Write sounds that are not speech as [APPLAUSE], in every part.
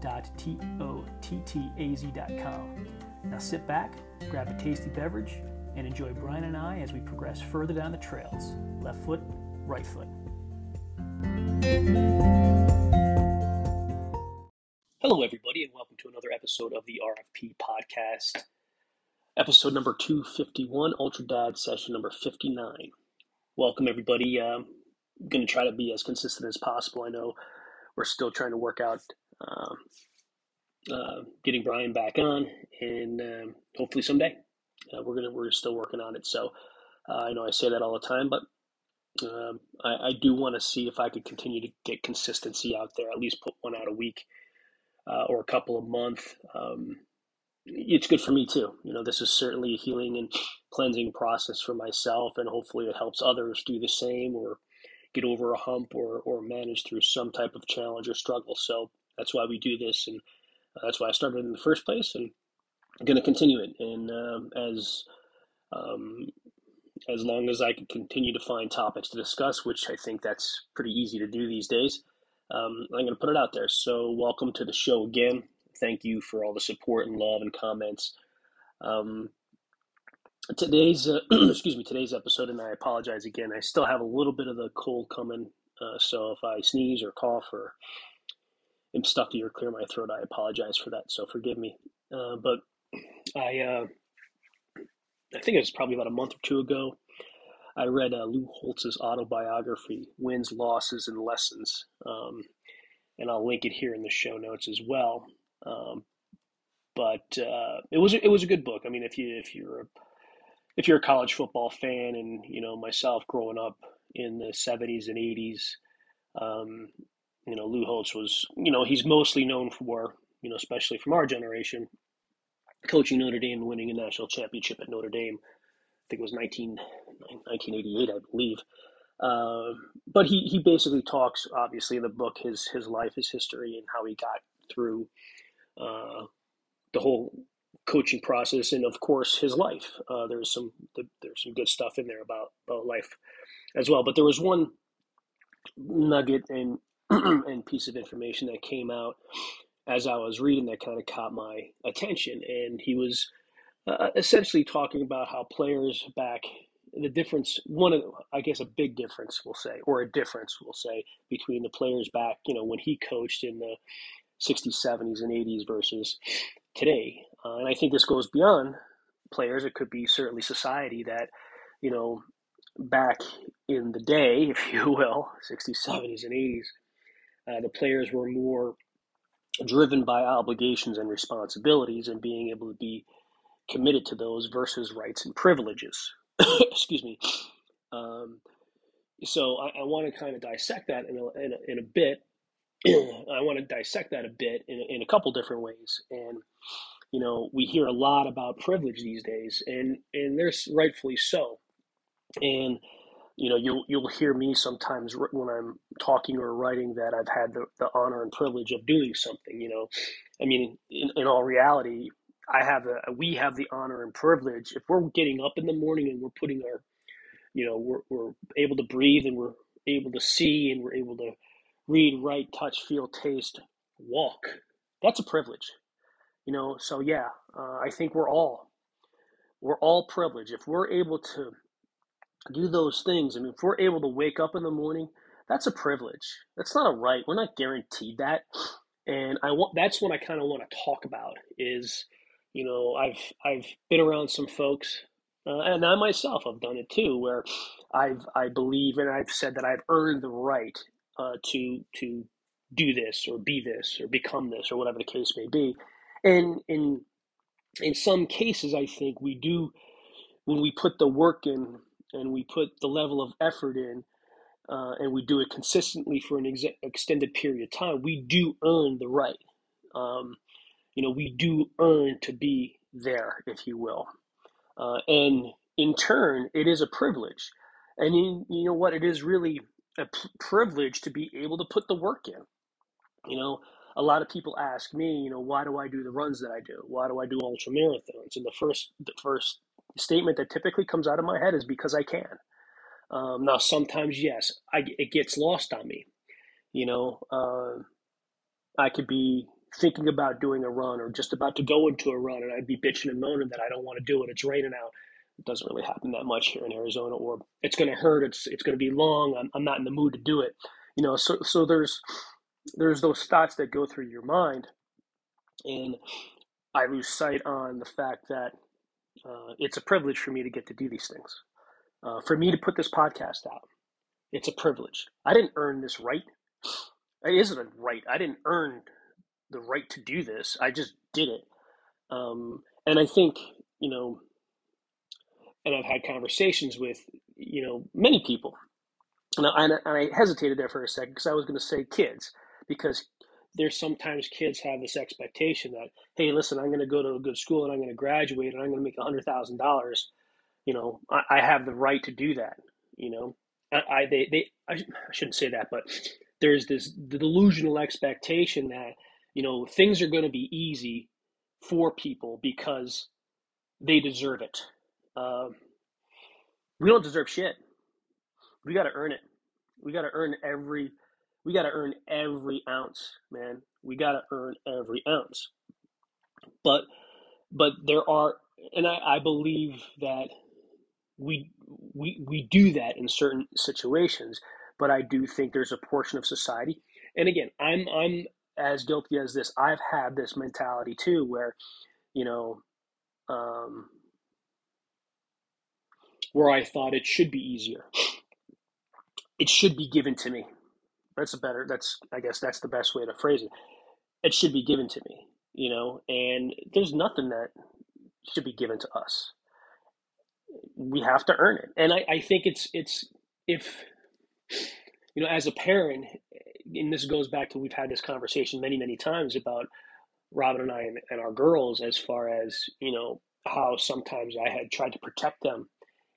www.tottaz.com. Now sit back, grab a tasty beverage, and enjoy Brian and I as we progress further down the trails. Left foot, right foot. Hello, everybody, and welcome to another episode of the RFP podcast. Episode number 251, Ultra Dad session number 59. Welcome, everybody. Um, I'm going to try to be as consistent as possible. I know we're still trying to work out um, uh, getting Brian back on, and um, hopefully someday uh, we're gonna we're still working on it. So uh, I know I say that all the time, but um, I, I, do want to see if I could continue to get consistency out there. At least put one out a week uh, or a couple a month. Um, it's good for me too. You know, this is certainly a healing and cleansing process for myself, and hopefully it helps others do the same or get over a hump or or manage through some type of challenge or struggle. So that's why we do this, and uh, that's why I started in the first place, and I'm going to continue it. And um, as um, as long as I can continue to find topics to discuss, which I think that's pretty easy to do these days, um, I'm going to put it out there. So, welcome to the show again. Thank you for all the support and love and comments. Um, today's uh, [CLEARS THROAT] excuse me today's episode, and I apologize again. I still have a little bit of the cold coming, uh, so if I sneeze or cough or am stuffy or clear my throat, I apologize for that. So forgive me. Uh, but I, uh, I think it was probably about a month or two ago. I read uh, Lou Holtz's autobiography, Wins, Losses, and Lessons, um, and I'll link it here in the show notes as well. Um, but uh, it was it was a good book. I mean, if you if you're a, if you're a college football fan, and you know myself growing up in the '70s and '80s, um, you know, Lou Holtz was, you know, he's mostly known for, you know, especially from our generation, coaching Notre Dame, and winning a national championship at Notre Dame. I think it was 19, 1988, I believe. Uh, but he, he basically talks, obviously, in the book, his, his life, his history, and how he got through uh, the whole coaching process, and of course, his life. Uh, there's some there's some good stuff in there about, about life as well. But there was one nugget and [CLEARS THROAT] and piece of information that came out as I was reading that kind of caught my attention. And he was uh, essentially talking about how players back the difference one of I guess a big difference we'll say or a difference we'll say between the players back you know when he coached in the 60s 70s and 80s versus today uh, and I think this goes beyond players it could be certainly society that you know back in the day [LAUGHS] if you will 60s 70s and 80s uh, the players were more driven by obligations and responsibilities and being able to be committed to those versus rights and privileges. [COUGHS] Excuse me. Um, so I, I want to kind of dissect that in a, in a, in a bit. [CLEARS THROAT] I want to dissect that a bit in, in a couple different ways. And, you know, we hear a lot about privilege these days, and, and there's rightfully so. And you know, you'll you'll hear me sometimes when I'm talking or writing that I've had the, the honor and privilege of doing something. You know, I mean, in, in all reality, I have the we have the honor and privilege if we're getting up in the morning and we're putting our, you know, we're we're able to breathe and we're able to see and we're able to read, write, touch, feel, taste, walk. That's a privilege, you know. So yeah, uh, I think we're all we're all privileged if we're able to do those things. I mean, if we're able to wake up in the morning, that's a privilege. That's not a right. We're not guaranteed that. And I want that's what I kind of want to talk about is, you know, I've I've been around some folks, uh, and I myself have done it too, where I've I believe and I've said that I've earned the right uh, to to do this or be this or become this or whatever the case may be. And in in some cases, I think we do when we put the work in and we put the level of effort in uh, and we do it consistently for an ex- extended period of time, we do earn the right Um, you know, we do earn to be there, if you will. Uh, and in turn, it is a privilege. And you, you know what? It is really a p- privilege to be able to put the work in. You know, a lot of people ask me, you know, why do I do the runs that I do? Why do I do ultra marathons? And the first, the first statement that typically comes out of my head is because I can. Um, now, sometimes, yes, I, it gets lost on me. You know, uh, I could be thinking about doing a run or just about to go into a run, and I'd be bitching and moaning that I don't want to do it. It's raining out. It doesn't really happen that much here in Arizona, or it's going to hurt. It's it's going to be long. I'm, I'm not in the mood to do it. You know, so so there's there's those thoughts that go through your mind, and I lose sight on the fact that uh, it's a privilege for me to get to do these things. Uh, for me to put this podcast out, it's a privilege. I didn't earn this right. It isn't a right. I didn't earn the right to do this. I just did it. Um, and I think, you know, and I've had conversations with, you know, many people. And I, and I hesitated there for a second because I was going to say kids, because there's sometimes kids have this expectation that, hey, listen, I'm going to go to a good school and I'm going to graduate and I'm going to make hundred thousand dollars. You know, I, I, have the right to do that. You know, I, I they, they I, I shouldn't say that, but there's this delusional expectation that you know things are going to be easy for people because they deserve it. Uh, we don't deserve shit. We got to earn it. We got to earn every. We got to earn every ounce, man. We got to earn every ounce. But, but there are, and I, I believe that we we we do that in certain situations. But I do think there's a portion of society, and again, I'm I'm as guilty as this. I've had this mentality too, where you know, um, where I thought it should be easier. It should be given to me. That's a better. That's I guess that's the best way to phrase it. It should be given to me, you know. And there's nothing that should be given to us. We have to earn it, and I, I think it's it's if you know as a parent, and this goes back to we've had this conversation many many times about Robin and I and, and our girls as far as you know how sometimes I had tried to protect them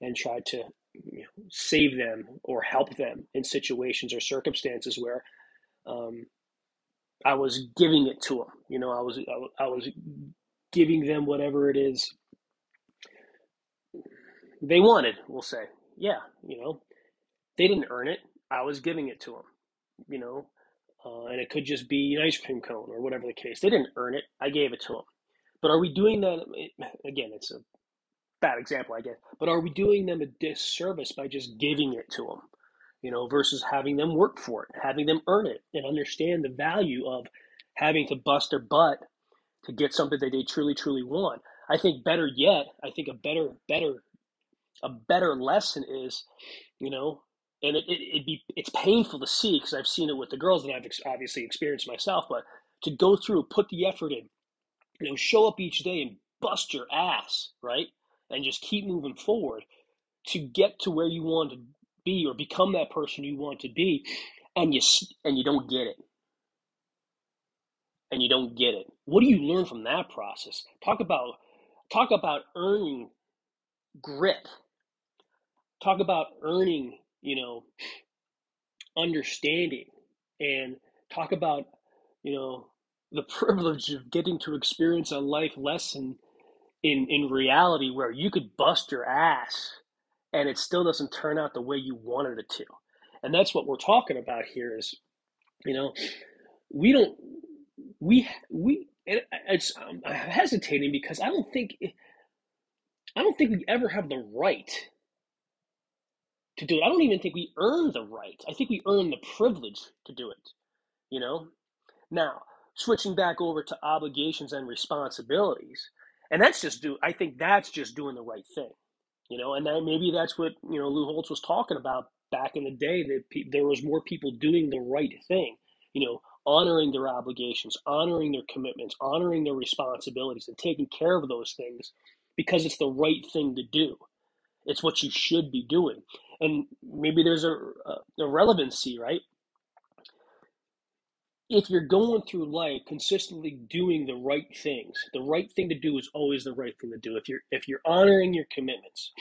and tried to you know, save them or help them in situations or circumstances where um, I was giving it to them. You know, I was I, I was giving them whatever it is they wanted. We'll say, yeah, you know, they didn't earn it. I was giving it to them. You know, uh, and it could just be an ice cream cone or whatever the case. They didn't earn it. I gave it to them. But are we doing that? Again, it's a bad example, I guess. But are we doing them a disservice by just giving it to them? You know, versus having them work for it, having them earn it, and understand the value of having to bust their butt to get something that they truly, truly want. I think better yet, I think a better, better, a better lesson is, you know, and it, it would be it's painful to see because I've seen it with the girls and I've ex- obviously experienced myself. But to go through, put the effort in, you know, show up each day and bust your ass, right, and just keep moving forward to get to where you want to be or become that person you want to be, and you and you don't get it, and you don't get it. What do you learn from that process? Talk about talk about earning grit. Talk about earning you know, understanding and talk about, you know, the [LAUGHS] privilege of getting to experience a life lesson in in reality where you could bust your ass and it still doesn't turn out the way you wanted it to. And that's what we're talking about here is, you know, we don't we we it's um, I'm hesitating because I don't think I don't think we ever have the right to do it. I don't even think we earn the right. I think we earn the privilege to do it. You know? Now, switching back over to obligations and responsibilities, and that's just do I think that's just doing the right thing. You know, and then maybe that's what, you know, Lou Holtz was talking about back in the day that pe- there was more people doing the right thing, you know, honoring their obligations, honoring their commitments, honoring their responsibilities and taking care of those things because it's the right thing to do. It's what you should be doing and maybe there's a, a, a relevancy, right? If you're going through life consistently doing the right things, the right thing to do is always the right thing to do. If you're if you're honoring your commitments,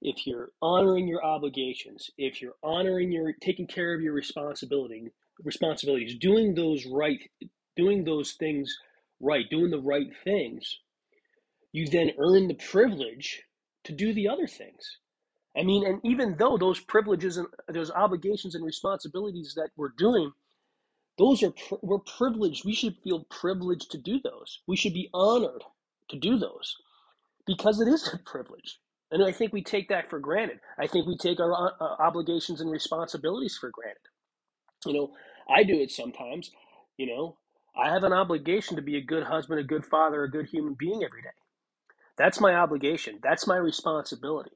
if you're honoring your obligations, if you're honoring your taking care of your responsibility responsibilities, doing those right, doing those things right, doing the right things, you then earn the privilege to do the other things. I mean, and even though those privileges and those obligations and responsibilities that we're doing those are we're privileged. We should feel privileged to do those. We should be honored to do those because it is a privilege. And I think we take that for granted. I think we take our uh, obligations and responsibilities for granted. You know, I do it sometimes. You know, I have an obligation to be a good husband, a good father, a good human being every day. That's my obligation. That's my responsibility.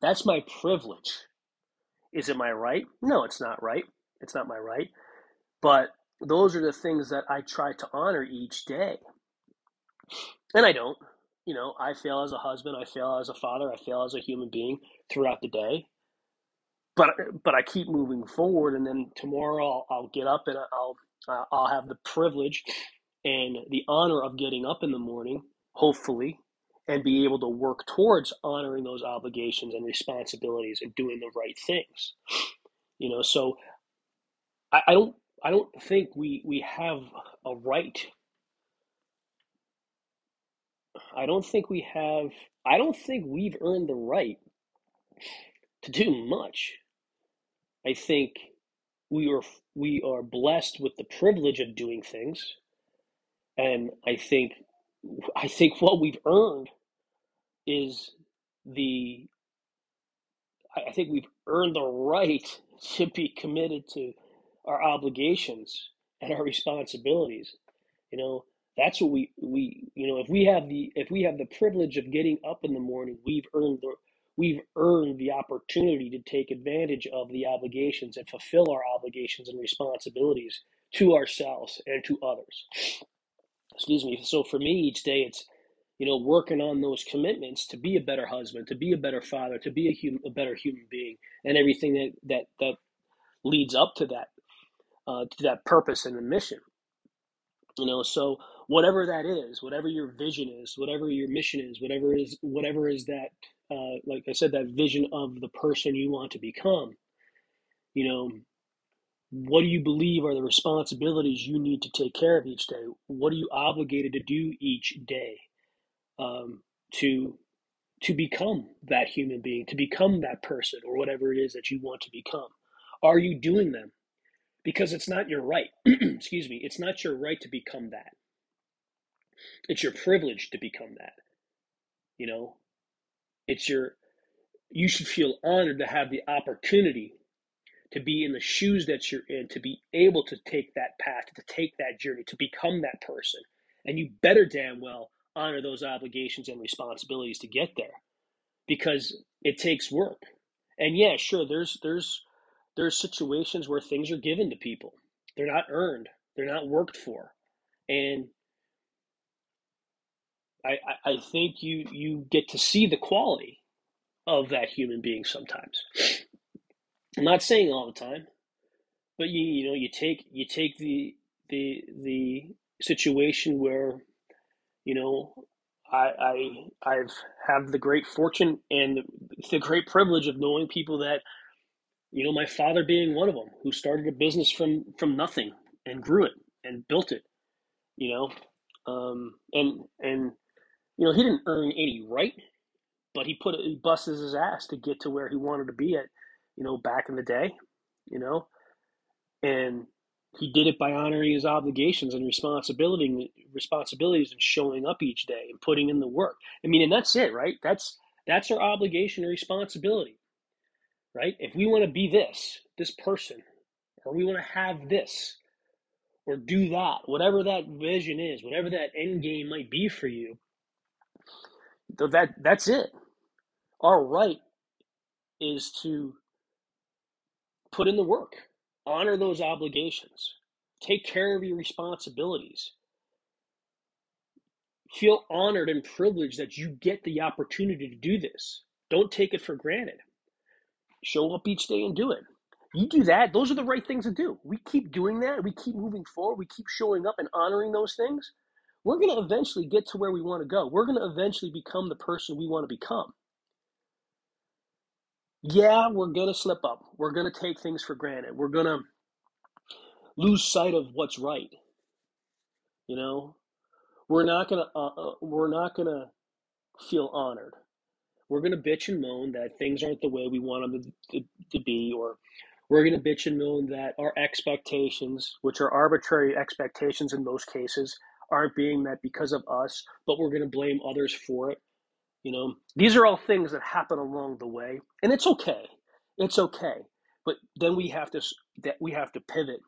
That's my privilege. Is it my right? No, it's not right. It's not my right. But those are the things that I try to honor each day. And I don't. You know, I fail as a husband, I fail as a father, I fail as a human being throughout the day. But but I keep moving forward, and then tomorrow I'll, I'll get up and I'll I'll have the privilege and the honor of getting up in the morning, hopefully, and be able to work towards honoring those obligations and responsibilities and doing the right things. You know, so I, I don't I don't think we we have a right. I don't think we have. I don't think we've earned the right to do much. I think we are we are blessed with the privilege of doing things, and I think I think what we've earned is the. I think we've earned the right to be committed to our obligations and our responsibilities. You know, that's what we we you know if we have the if we have the privilege of getting up in the morning, we've earned the we've earned the opportunity to take advantage of the obligations and fulfill our obligations and responsibilities to ourselves and to others. Excuse me. So for me, each day it's you know working on those commitments to be a better husband, to be a better father, to be a human, a better human being, and everything that that that leads up to that uh, to that purpose and the mission. You know, so whatever that is, whatever your vision is, whatever your mission is, whatever is whatever is that, uh, like I said, that vision of the person you want to become. You know, what do you believe are the responsibilities you need to take care of each day? What are you obligated to do each day um, to to become that human being, to become that person, or whatever it is that you want to become? Are you doing them? Because it's not your right. [CLEARS THROAT] Excuse me. It's not your right to become that. It's your privilege to become that. You know, it's your, you should feel honored to have the opportunity to be in the shoes that you're in, to be able to take that path, to take that journey, to become that person. And you better damn well honor those obligations and responsibilities to get there because it takes work. And yeah, sure, there's, there's, there's situations where things are given to people. They're not earned. They're not worked for. And I, I think you you get to see the quality of that human being sometimes. I'm not saying all the time, but you you know you take you take the the the situation where you know I I I've have the great fortune and the, the great privilege of knowing people that you know, my father being one of them, who started a business from from nothing and grew it and built it. You know, um, and and you know he didn't earn any right, but he put he busted his ass to get to where he wanted to be at. You know, back in the day. You know, and he did it by honoring his obligations and responsibility responsibilities and showing up each day and putting in the work. I mean, and that's it, right? That's that's our obligation and responsibility right? If we want to be this, this person, or we want to have this, or do that, whatever that vision is, whatever that end game might be for you, that that's it. Our right is to put in the work, honor those obligations, take care of your responsibilities. Feel honored and privileged that you get the opportunity to do this. Don't take it for granted show up each day and do it. You do that, those are the right things to do. We keep doing that, we keep moving forward, we keep showing up and honoring those things. We're going to eventually get to where we want to go. We're going to eventually become the person we want to become. Yeah, we're going to slip up. We're going to take things for granted. We're going to lose sight of what's right. You know, we're not going to uh, uh, we're not going to feel honored. We're going to bitch and moan that things aren't the way we want them to, to, to be or we're going to bitch and moan that our expectations, which are arbitrary expectations in most cases, aren't being met because of us, but we're going to blame others for it. You know, these are all things that happen along the way, and it's okay. It's okay. But then we have to that we have to pivot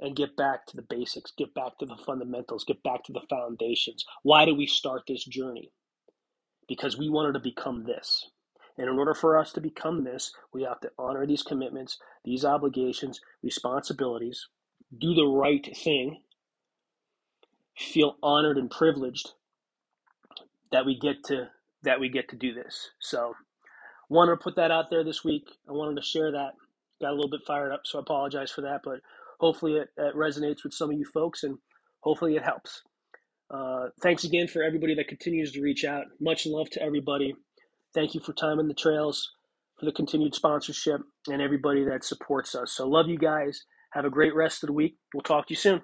and get back to the basics, get back to the fundamentals, get back to the foundations. Why do we start this journey? Because we wanted to become this. And in order for us to become this, we have to honor these commitments, these obligations, responsibilities, do the right thing, feel honored and privileged that we get to that we get to do this. So wanted to put that out there this week. I wanted to share that. Got a little bit fired up, so I apologize for that, but hopefully it, it resonates with some of you folks and hopefully it helps. Uh, thanks again for everybody that continues to reach out. Much love to everybody. Thank you for time in the trails, for the continued sponsorship, and everybody that supports us. So, love you guys. Have a great rest of the week. We'll talk to you soon.